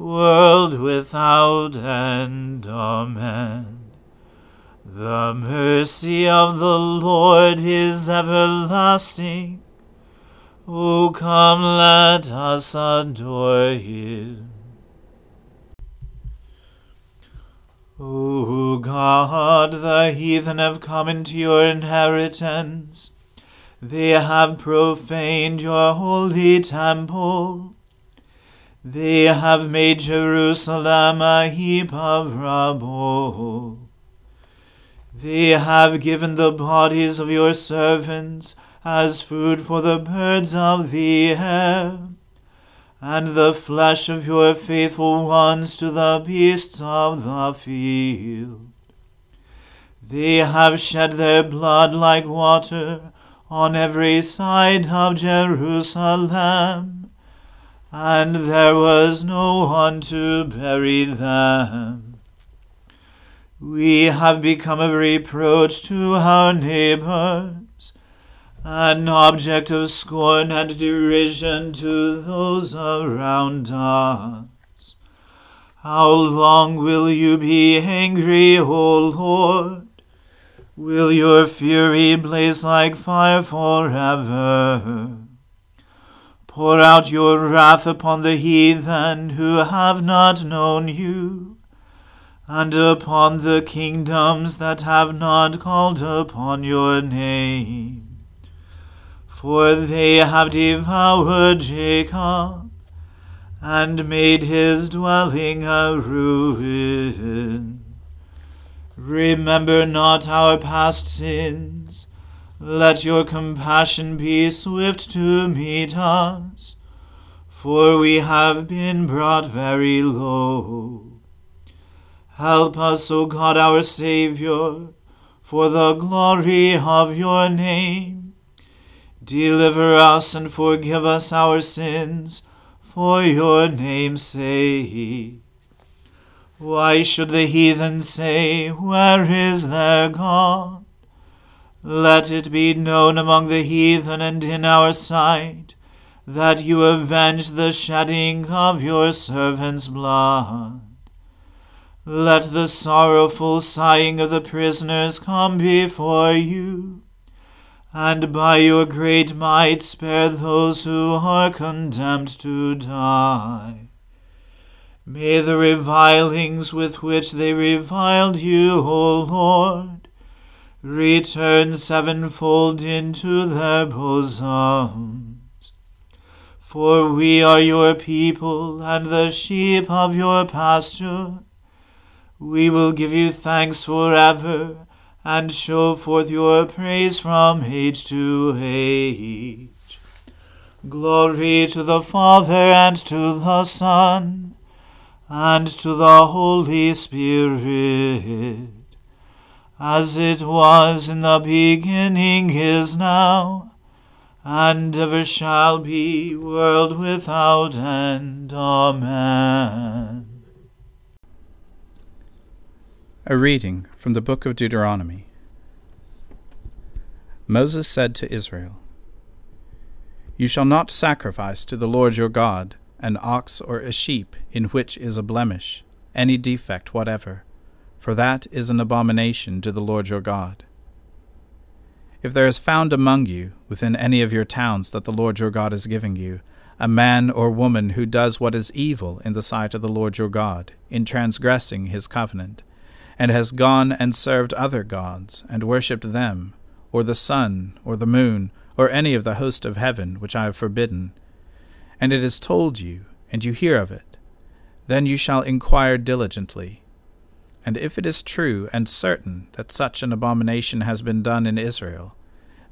world without end. Amen. The mercy of the Lord is everlasting. O come, let us adore him. O God, the heathen have come into your inheritance. They have profaned your holy temple. They have made Jerusalem a heap of rubble. They have given the bodies of your servants as food for the birds of the air, and the flesh of your faithful ones to the beasts of the field. They have shed their blood like water on every side of Jerusalem and there was no one to bury them. We have become a reproach to our neighbors, an object of scorn and derision to those around us. How long will you be angry, O Lord? Will your fury blaze like fire forever? Pour out your wrath upon the heathen who have not known you, and upon the kingdoms that have not called upon your name. For they have devoured Jacob, and made his dwelling a ruin. Remember not our past sins let your compassion be swift to meet us, for we have been brought very low. Help us, O God our Saviour, for the glory of your name. Deliver us and forgive us our sins, for your name's sake. Why should the heathen say, Where is their God? Let it be known among the heathen and in our sight that you avenge the shedding of your servants' blood. Let the sorrowful sighing of the prisoners come before you, and by your great might spare those who are condemned to die. May the revilings with which they reviled you, O Lord, return sevenfold into their bosom for we are your people and the sheep of your pasture. We will give you thanks forever and show forth your praise from age to age. Glory to the Father and to the Son and to the Holy Spirit, as it was in the beginning is now and ever shall be, world without end. Amen. A reading from the book of Deuteronomy. Moses said to Israel, You shall not sacrifice to the Lord your God an ox or a sheep in which is a blemish, any defect whatever, for that is an abomination to the Lord your God. If there is found among you, within any of your towns that the Lord your God is giving you, a man or woman who does what is evil in the sight of the Lord your God, in transgressing his covenant, and has gone and served other gods, and worshipped them, or the sun, or the moon, or any of the host of heaven, which I have forbidden, and it is told you, and you hear of it, then you shall inquire diligently, and if it is true and certain that such an abomination has been done in Israel,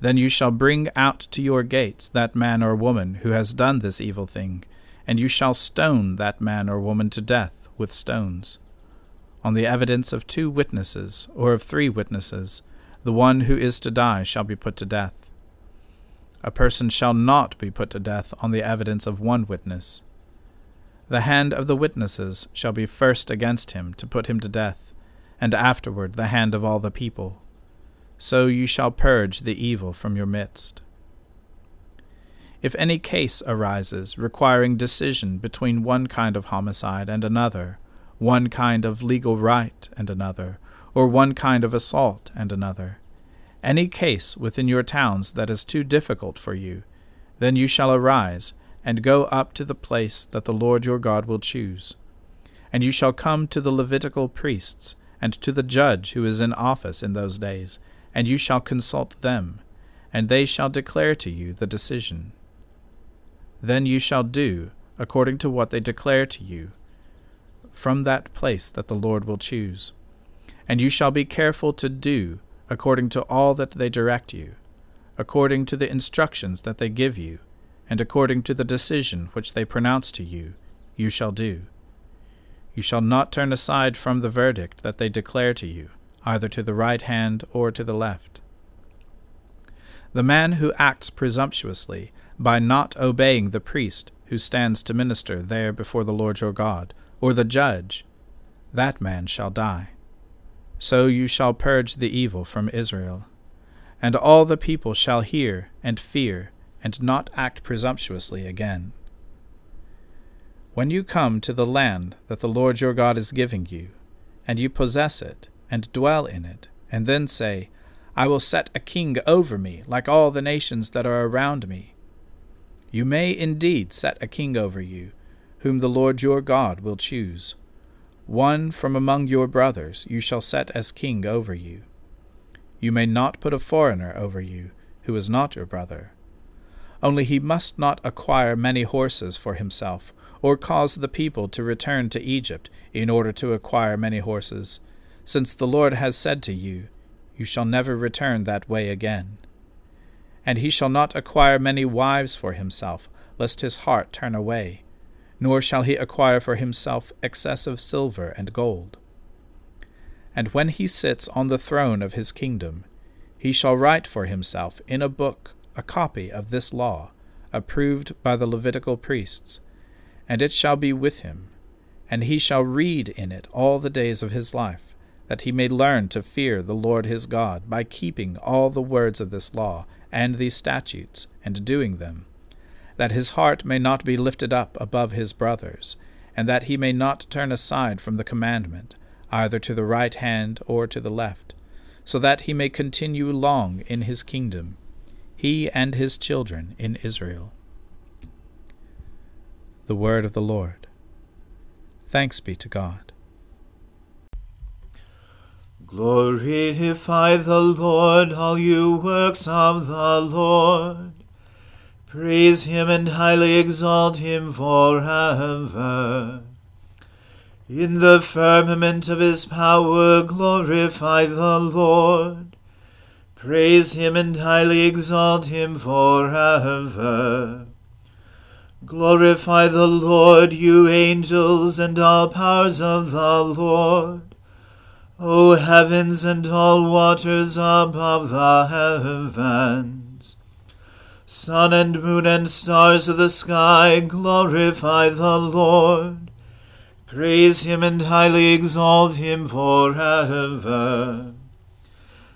then you shall bring out to your gates that man or woman who has done this evil thing, and you shall stone that man or woman to death with stones. On the evidence of two witnesses, or of three witnesses, the one who is to die shall be put to death. A person shall not be put to death on the evidence of one witness. The hand of the witnesses shall be first against him to put him to death, and afterward the hand of all the people. So you shall purge the evil from your midst. If any case arises requiring decision between one kind of homicide and another, one kind of legal right and another, or one kind of assault and another, any case within your towns that is too difficult for you, then you shall arise and go up to the place that the Lord your God will choose. And you shall come to the Levitical priests, and to the judge who is in office in those days, and you shall consult them, and they shall declare to you the decision. Then you shall do according to what they declare to you, from that place that the Lord will choose. And you shall be careful to do according to all that they direct you, according to the instructions that they give you and according to the decision which they pronounce to you, you shall do. You shall not turn aside from the verdict that they declare to you, either to the right hand or to the left. The man who acts presumptuously by not obeying the priest who stands to minister there before the Lord your God, or the judge, that man shall die. So you shall purge the evil from Israel. And all the people shall hear and fear and not act presumptuously again. When you come to the land that the Lord your God is giving you, and you possess it, and dwell in it, and then say, I will set a king over me, like all the nations that are around me. You may indeed set a king over you, whom the Lord your God will choose. One from among your brothers you shall set as king over you. You may not put a foreigner over you, who is not your brother only he must not acquire many horses for himself, or cause the people to return to Egypt in order to acquire many horses, since the Lord has said to you, You shall never return that way again. And he shall not acquire many wives for himself, lest his heart turn away, nor shall he acquire for himself excessive silver and gold. And when he sits on the throne of his kingdom, he shall write for himself in a book a copy of this law, approved by the Levitical priests, and it shall be with him, and he shall read in it all the days of his life, that he may learn to fear the Lord his God by keeping all the words of this law and these statutes, and doing them, that his heart may not be lifted up above his brothers, and that he may not turn aside from the commandment, either to the right hand or to the left, so that he may continue long in his kingdom, he and his children in Israel. The Word of the Lord. Thanks be to God. Glorify the Lord, all you works of the Lord. Praise him and highly exalt him forever. In the firmament of his power glorify the Lord. Praise him and highly exalt him forever. Glorify the Lord, you angels, and all powers of the Lord. O heavens and all waters above the heavens. Sun and moon and stars of the sky, glorify the Lord. Praise him and highly exalt him forever.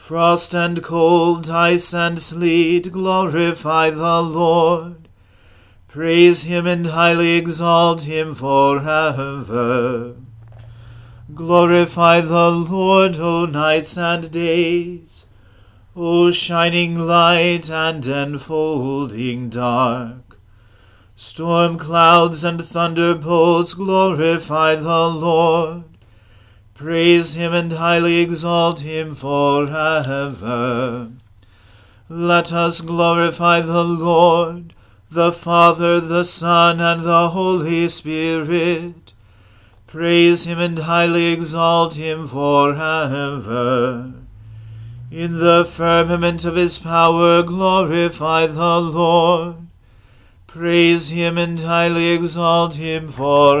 Frost and cold, ice and sleet, glorify the Lord. Praise him and highly exalt him forever. Glorify the Lord, O nights and days, O shining light and enfolding dark. Storm clouds and thunderbolts glorify the Lord. Praise him and highly exalt him forever. Let us glorify the Lord, the Father, the Son, and the Holy Spirit. Praise him and highly exalt him forever. In the firmament of his power glorify the Lord. Praise him and highly exalt him forever.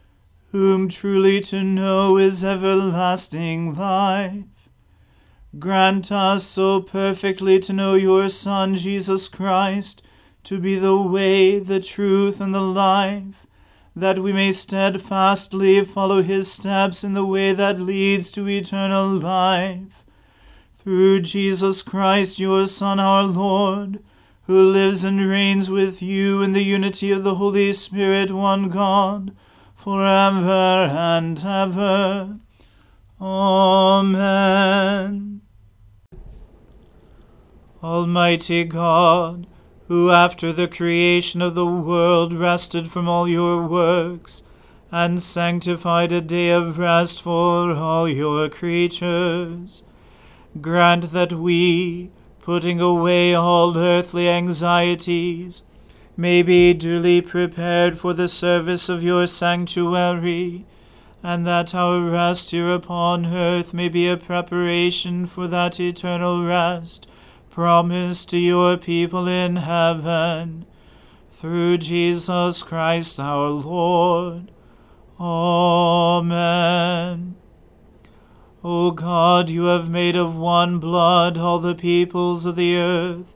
whom truly to know is everlasting life, grant us so perfectly to know your Son, Jesus Christ, to be the way, the truth, and the life, that we may steadfastly follow his steps in the way that leads to eternal life. Through Jesus Christ, your Son, our Lord, who lives and reigns with you in the unity of the Holy Spirit, one God, for ever and ever. Amen. Almighty God, who after the creation of the world rested from all your works, and sanctified a day of rest for all your creatures. Grant that we, putting away all earthly anxieties, may be duly prepared for the service of your sanctuary, and that our rest here upon earth may be a preparation for that eternal rest promised to your people in heaven, through Jesus Christ our Lord. Amen. O God, you have made of one blood all the peoples of the earth,